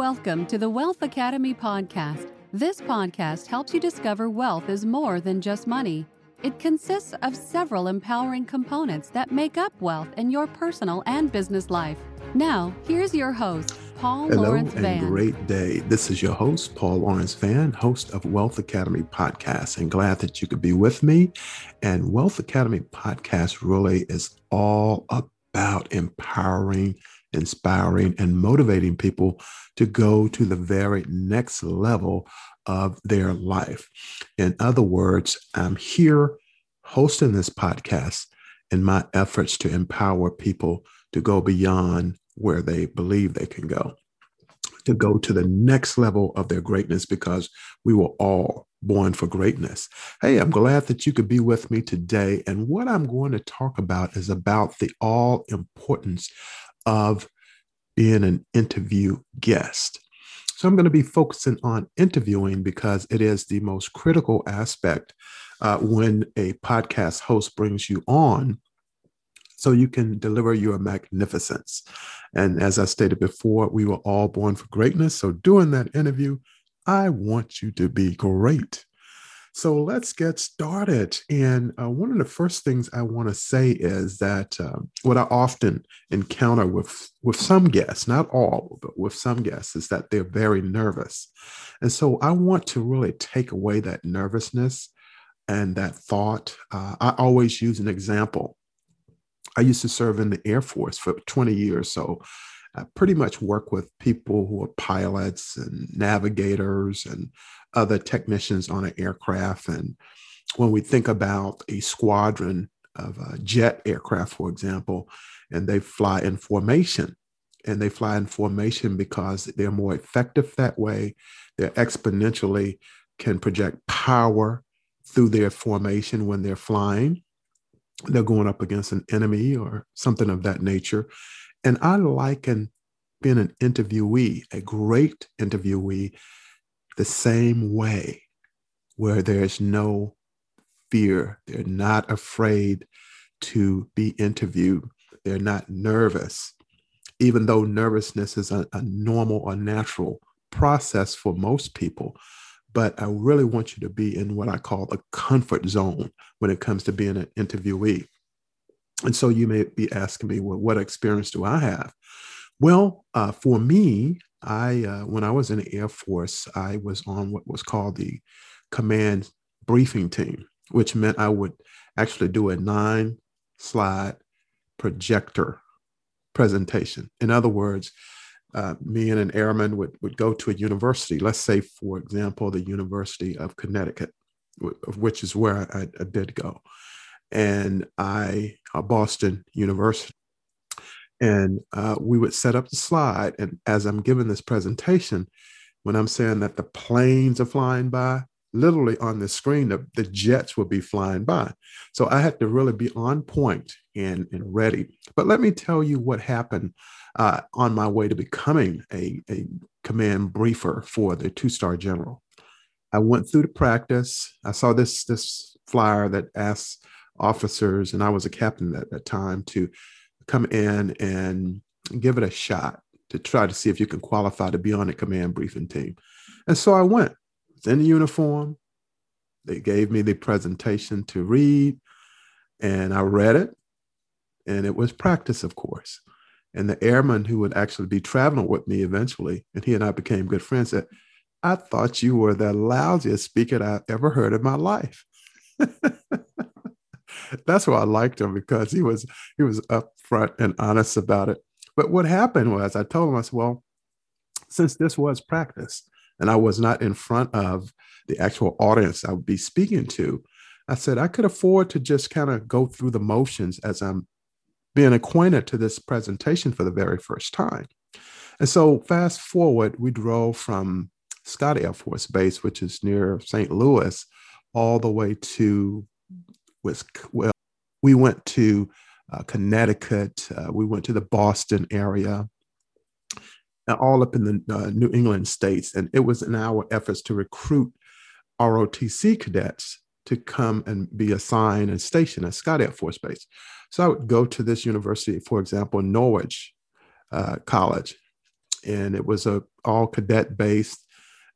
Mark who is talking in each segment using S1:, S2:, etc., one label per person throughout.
S1: Welcome to the Wealth Academy podcast. This podcast helps you discover wealth is more than just money. It consists of several empowering components that make up wealth in your personal and business life. Now, here's your host, Paul
S2: Hello
S1: Lawrence
S2: and
S1: Vann.
S2: great day. This is your host, Paul Lawrence Vann, host of Wealth Academy Podcast, and glad that you could be with me. And Wealth Academy Podcast really is all about empowering, inspiring, and motivating people to go to the very next level of their life. In other words, I'm here hosting this podcast in my efforts to empower people to go beyond where they believe they can go, to go to the next level of their greatness because we were all born for greatness. Hey, I'm glad that you could be with me today. And what I'm going to talk about is about the all importance of being an interview guest. So I'm going to be focusing on interviewing because it is the most critical aspect uh, when a podcast host brings you on so you can deliver your magnificence. And as I stated before, we were all born for greatness. So during that interview, I want you to be great. So let's get started. And uh, one of the first things I want to say is that um, what I often encounter with with some guests, not all, but with some guests, is that they're very nervous. And so I want to really take away that nervousness and that thought. Uh, I always use an example. I used to serve in the Air Force for 20 years. So I pretty much work with people who are pilots and navigators and other technicians on an aircraft. And when we think about a squadron of uh, jet aircraft, for example, and they fly in formation, and they fly in formation because they're more effective that way. They're exponentially can project power through their formation when they're flying. They're going up against an enemy or something of that nature. And I liken being an interviewee, a great interviewee, the same way, where there's no fear. They're not afraid to be interviewed. They're not nervous, even though nervousness is a, a normal or natural process for most people. But I really want you to be in what I call the comfort zone when it comes to being an interviewee. And so you may be asking me, well, what experience do I have? Well, uh, for me, I uh, when I was in the Air Force, I was on what was called the command briefing team, which meant I would actually do a nine slide projector presentation. In other words, uh, me and an airman would, would go to a university, let's say, for example, the University of Connecticut, which is where I, I did go. And I, uh, Boston University. And uh, we would set up the slide. And as I'm giving this presentation, when I'm saying that the planes are flying by, literally on the screen, the, the jets would be flying by. So I had to really be on point and, and ready. But let me tell you what happened uh, on my way to becoming a, a command briefer for the two star general. I went through the practice. I saw this, this flyer that asks officers, and I was a captain at that time, to come in and give it a shot to try to see if you can qualify to be on a command briefing team. And so I went. In the uniform. They gave me the presentation to read, and I read it. And it was practice, of course. And the airman who would actually be traveling with me eventually, and he and I became good friends, said, I thought you were the lousiest speaker I've ever heard in my life. That's why I liked him because he was he was upfront and honest about it. But what happened was I told him, I said, well, since this was practice and I was not in front of the actual audience I would be speaking to, I said I could afford to just kind of go through the motions as I'm being acquainted to this presentation for the very first time. And so fast forward, we drove from Scott Air Force Base, which is near St. Louis, all the way to was well, we went to uh, Connecticut, uh, we went to the Boston area, and all up in the uh, New England states, and it was in our efforts to recruit ROTC cadets to come and be assigned and stationed at Scott Air Force Base. So I would go to this university, for example, Norwich uh, College, and it was a all cadet based.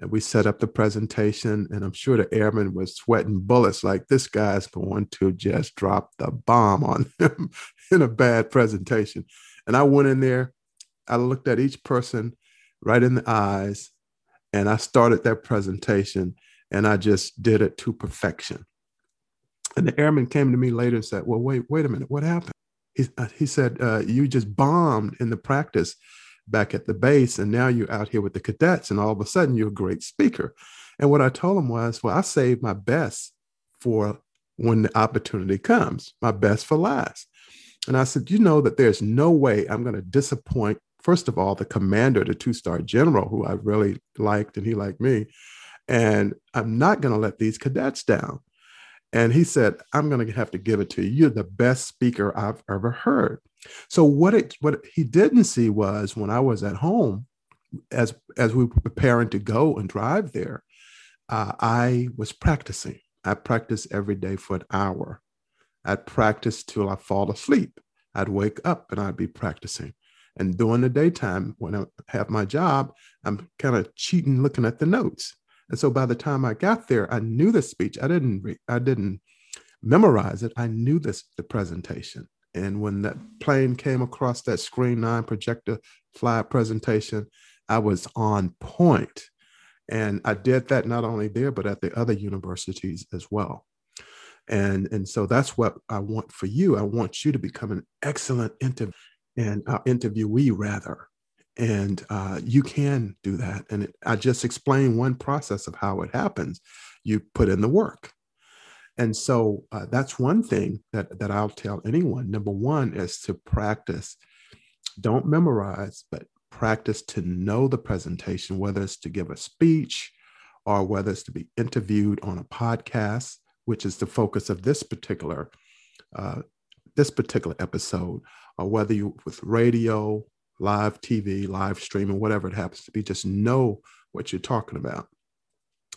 S2: And we set up the presentation, and I'm sure the airman was sweating bullets like this guy's going to just drop the bomb on him in a bad presentation. And I went in there, I looked at each person right in the eyes, and I started that presentation, and I just did it to perfection. And the airman came to me later and said, Well, wait, wait a minute, what happened? He, uh, he said, uh, You just bombed in the practice back at the base, and now you're out here with the cadets, and all of a sudden you're a great speaker. And what I told him was, Well, I saved my best for when the opportunity comes, my best for last. And I said, You know that there's no way I'm going to disappoint, first of all, the commander, the two star general, who I really liked and he liked me. And I'm not going to let these cadets down. And he said, I'm going to have to give it to you. You're the best speaker I've ever heard. So what it what he didn't see was when I was at home, as as we were preparing to go and drive there, uh, I was practicing. I practiced every day for an hour. I'd practice till I fall asleep. I'd wake up and I'd be practicing. And during the daytime, when I have my job, I'm kind of cheating, looking at the notes. And so by the time I got there, I knew the speech. I didn't re- I didn't memorize it. I knew this the presentation. And when that plane came across that screen nine projector fly presentation, I was on point. And I did that not only there, but at the other universities as well. And, and so that's what I want for you. I want you to become an excellent interview and uh, interviewee rather and uh, you can do that. And it, I just explained one process of how it happens. You put in the work. And so uh, that's one thing that, that I'll tell anyone. Number one is to practice. Don't memorize, but practice to know the presentation, whether it's to give a speech or whether it's to be interviewed on a podcast, which is the focus of this particular uh, this particular episode, or whether you with radio live TV, live streaming, whatever it happens to be, just know what you're talking about.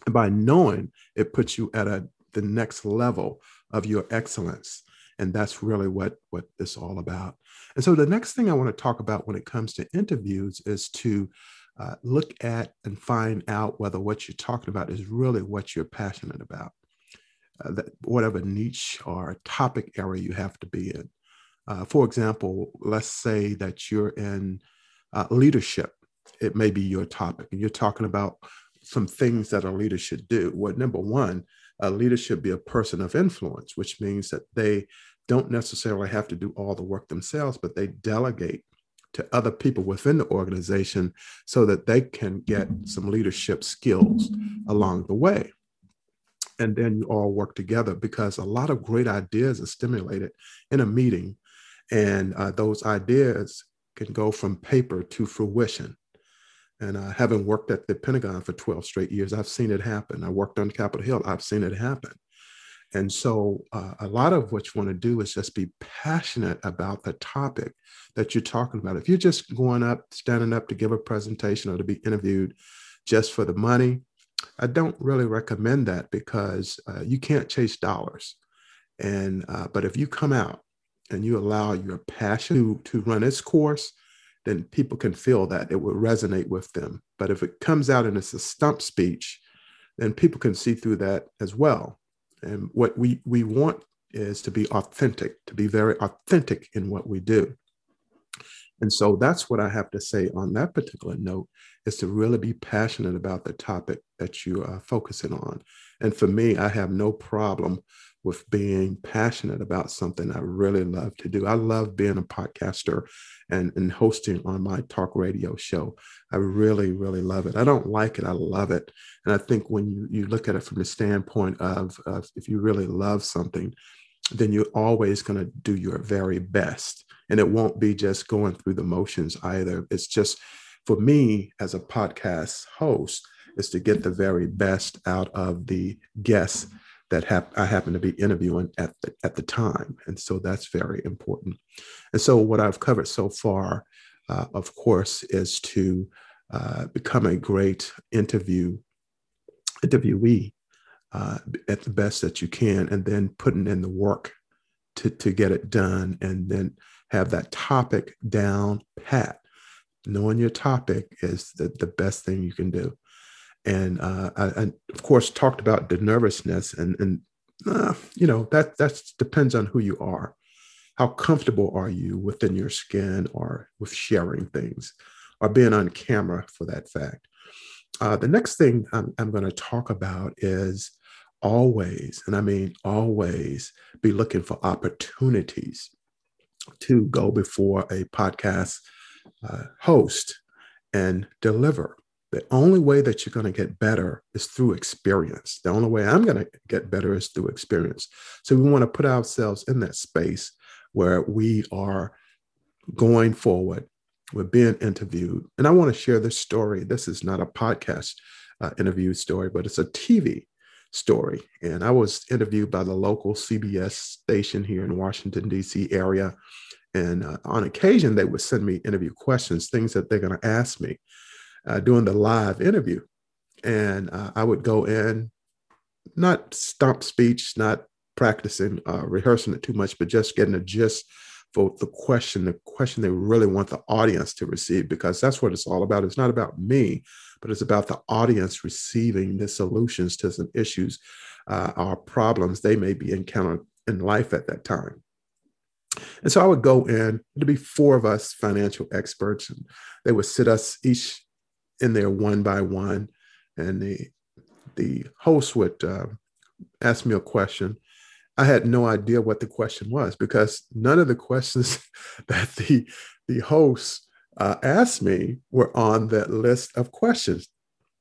S2: And by knowing, it puts you at a the next level of your excellence. And that's really what, what this all about. And so the next thing I want to talk about when it comes to interviews is to uh, look at and find out whether what you're talking about is really what you're passionate about. Uh, that whatever niche or topic area you have to be in. Uh, for example, let's say that you're in uh, leadership. It may be your topic, and you're talking about some things that a leader should do. Well, number one, a leader should be a person of influence, which means that they don't necessarily have to do all the work themselves, but they delegate to other people within the organization so that they can get some leadership skills along the way. And then you all work together because a lot of great ideas are stimulated in a meeting and uh, those ideas can go from paper to fruition. And uh, having worked at the Pentagon for 12 straight years, I've seen it happen. I worked on Capitol Hill, I've seen it happen. And so, uh, a lot of what you want to do is just be passionate about the topic that you're talking about. If you're just going up, standing up to give a presentation or to be interviewed just for the money, I don't really recommend that because uh, you can't chase dollars. And uh, but if you come out and you allow your passion to, to run its course, then people can feel that it will resonate with them. But if it comes out and it's a stump speech, then people can see through that as well. And what we, we want is to be authentic, to be very authentic in what we do. And so that's what I have to say on that particular note is to really be passionate about the topic that you are focusing on. And for me, I have no problem with being passionate about something I really love to do. I love being a podcaster and, and hosting on my talk radio show. I really, really love it. I don't like it, I love it. And I think when you, you look at it from the standpoint of, of if you really love something, then you're always going to do your very best. And it won't be just going through the motions either. It's just for me as a podcast host, is to get the very best out of the guests that hap- I happen to be interviewing at the, at the time. And so that's very important. And so, what I've covered so far, uh, of course, is to uh, become a great interview interviewee uh, at the best that you can, and then putting in the work to, to get it done, and then have that topic down pat. knowing your topic is the, the best thing you can do. And uh, I, I, of course, talked about the nervousness, and and uh, you know that that depends on who you are. How comfortable are you within your skin, or with sharing things, or being on camera for that fact? Uh, the next thing I'm, I'm going to talk about is always, and I mean always, be looking for opportunities to go before a podcast uh, host and deliver. The only way that you're going to get better is through experience. The only way I'm going to get better is through experience. So we want to put ourselves in that space where we are going forward, we're being interviewed. And I want to share this story. This is not a podcast uh, interview story, but it's a TV story. And I was interviewed by the local CBS station here in Washington, D.C. area. And uh, on occasion, they would send me interview questions, things that they're going to ask me uh, during the live interview. And uh, I would go in, not stump speech, not practicing, uh, rehearsing it too much, but just getting a gist for the question, the question they really want the audience to receive, because that's what it's all about. It's not about me, but it's about the audience receiving the solutions to some issues uh, or problems they may be encountering in life at that time. And so I would go in, to be four of us financial experts, and they would sit us each in there one by one. And the, the host would uh, ask me a question. I had no idea what the question was because none of the questions that the, the host uh, asked me were on that list of questions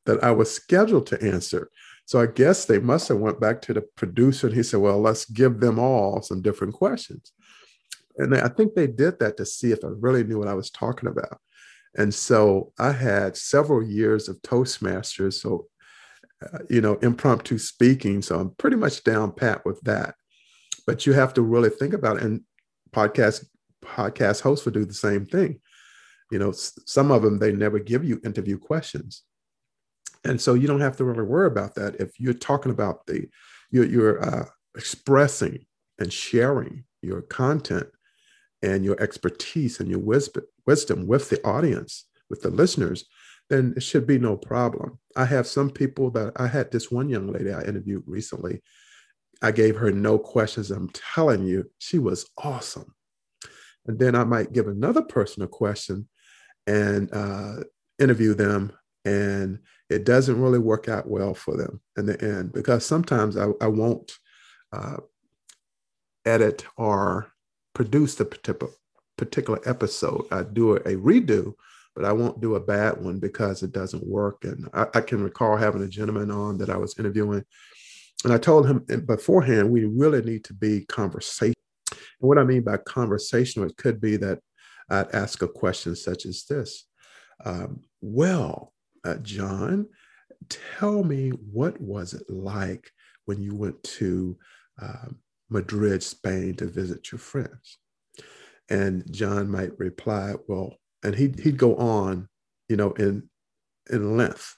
S2: that I was scheduled to answer. So I guess they must have went back to the producer and he said, well, let's give them all some different questions and I think they did that to see if I really knew what I was talking about. And so I had several years of Toastmasters, so uh, you know, impromptu speaking. So I'm pretty much down pat with that. But you have to really think about it. And podcast podcast hosts will do the same thing. You know, some of them they never give you interview questions, and so you don't have to really worry about that if you're talking about the you're, you're uh, expressing and sharing your content and your expertise and your wisdom with the audience, with the listeners, then it should be no problem. I have some people that I had this one young lady I interviewed recently. I gave her no questions. I'm telling you, she was awesome. And then I might give another person a question and uh, interview them, and it doesn't really work out well for them in the end because sometimes I, I won't uh, edit or produce the particular episode. I do a redo, but I won't do a bad one because it doesn't work. And I, I can recall having a gentleman on that I was interviewing, and I told him beforehand we really need to be conversational. And what I mean by conversational, it could be that I'd ask a question such as this: um, "Well, uh, John, tell me what was it like when you went to um, Madrid, Spain to visit your friends? And John might reply, well, and he'd, he'd go on, you know, in, in length.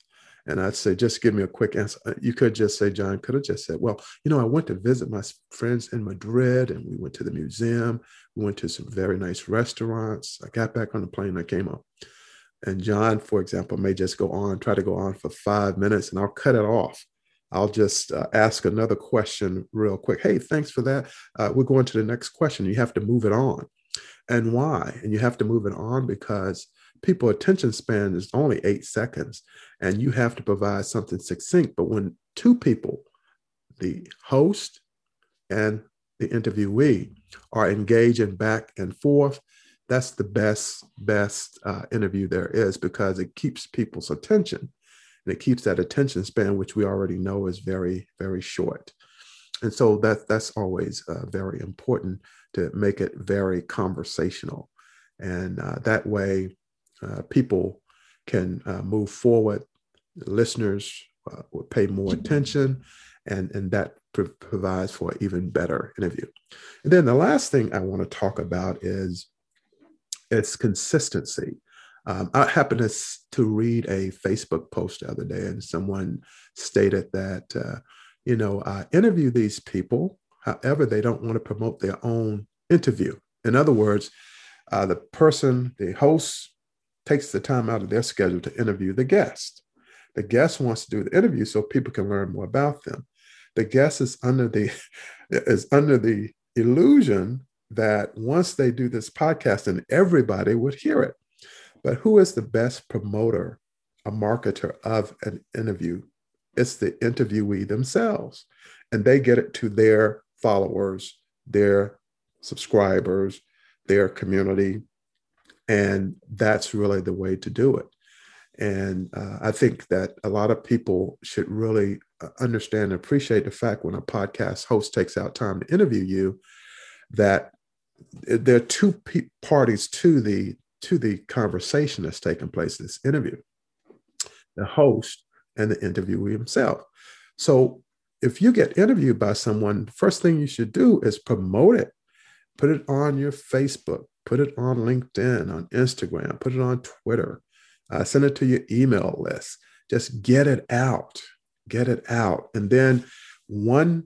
S2: And I'd say, just give me a quick answer. Uh, you could just say, John could have just said, well, you know, I went to visit my friends in Madrid and we went to the museum. We went to some very nice restaurants. I got back on the plane. I came up. And John, for example, may just go on, try to go on for five minutes and I'll cut it off I'll just uh, ask another question real quick. Hey, thanks for that. Uh, we're going to the next question. You have to move it on. And why? And you have to move it on because people attention span is only eight seconds and you have to provide something succinct. But when two people, the host and the interviewee, are engaging back and forth, that's the best, best uh, interview there is because it keeps people's attention and it keeps that attention span, which we already know is very, very short. And so that that's always uh, very important to make it very conversational, and uh, that way uh, people can uh, move forward. Listeners uh, will pay more attention, and and that provides for an even better interview. And then the last thing I want to talk about is its consistency. Um, I happened to, to read a Facebook post the other day, and someone stated that, uh, you know, I interview these people. However, they don't want to promote their own interview. In other words, uh, the person, the host, takes the time out of their schedule to interview the guest. The guest wants to do the interview so people can learn more about them. The guest is under the is under the illusion that once they do this podcast and everybody would hear it. But who is the best promoter, a marketer of an interview? It's the interviewee themselves. And they get it to their followers, their subscribers, their community. And that's really the way to do it. And uh, I think that a lot of people should really uh, understand and appreciate the fact when a podcast host takes out time to interview you, that there are two parties to the to the conversation that's taking place in this interview. The host and the interviewee himself. So if you get interviewed by someone first thing you should do is promote it. Put it on your facebook put it on linkedin on instagram put it on twitter. Uh, send it to your email list. Just get it out get it out. And then one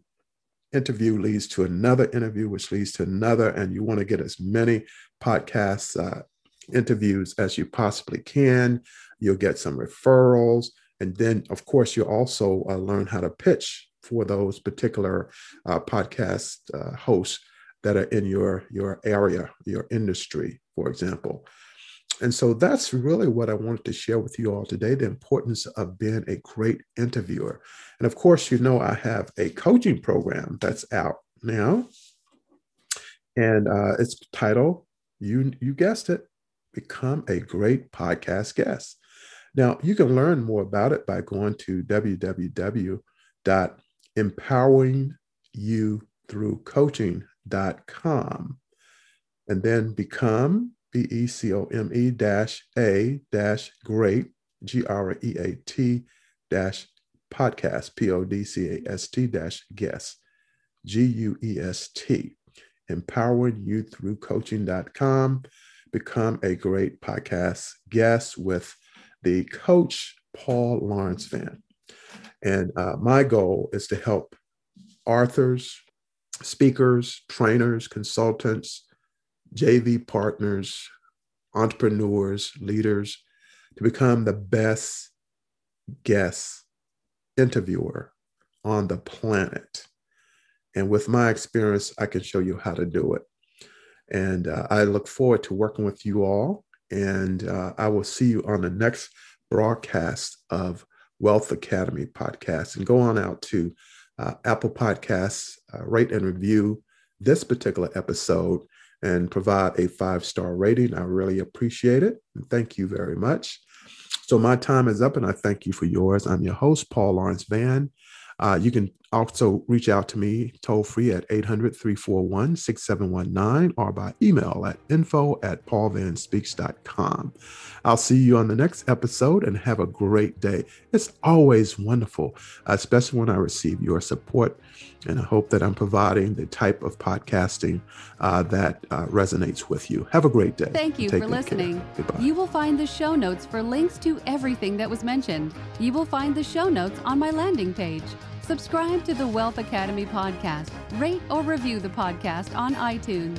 S2: interview leads to another interview, which leads to another, and you want to get as many podcasts uh, interviews as you possibly can. You'll get some referrals, and then, of course, you'll also uh, learn how to pitch for those particular uh, podcast uh, hosts that are in your your area, your industry, for example. And so that's really what I wanted to share with you all today the importance of being a great interviewer. And of course, you know, I have a coaching program that's out now. And uh, it's titled, you, you guessed it, Become a Great Podcast Guest. Now, you can learn more about it by going to www.empoweringyouthroughcoaching.com and then become B E C O M E dash A dash great, G R E A T dash podcast, P O D C A S T dash guest, G U E S T, empowering you through coaching.com. Become a great podcast guest with the coach, Paul Lawrence Vann. And uh, my goal is to help authors, speakers, trainers, consultants, JV partners, entrepreneurs, leaders to become the best guest interviewer on the planet. And with my experience, I can show you how to do it. And uh, I look forward to working with you all. And uh, I will see you on the next broadcast of Wealth Academy podcast. And go on out to uh, Apple Podcasts, uh, rate and review this particular episode and provide a five star rating. I really appreciate it. And thank you very much. So, my time is up, and I thank you for yours. I'm your host, Paul Lawrence Vann. Uh, you can also reach out to me toll free at 800 341 6719 or by email at info at paulvannspeaks.com. I'll see you on the next episode and have a great day. It's always wonderful, especially when I receive your support. And I hope that I'm providing the type of podcasting uh, that uh, resonates with you. Have a great day.
S1: Thank you for listening. You will find the show notes for links to everything that was mentioned. You will find the show notes on my landing page. Subscribe to the Wealth Academy podcast, rate or review the podcast on iTunes.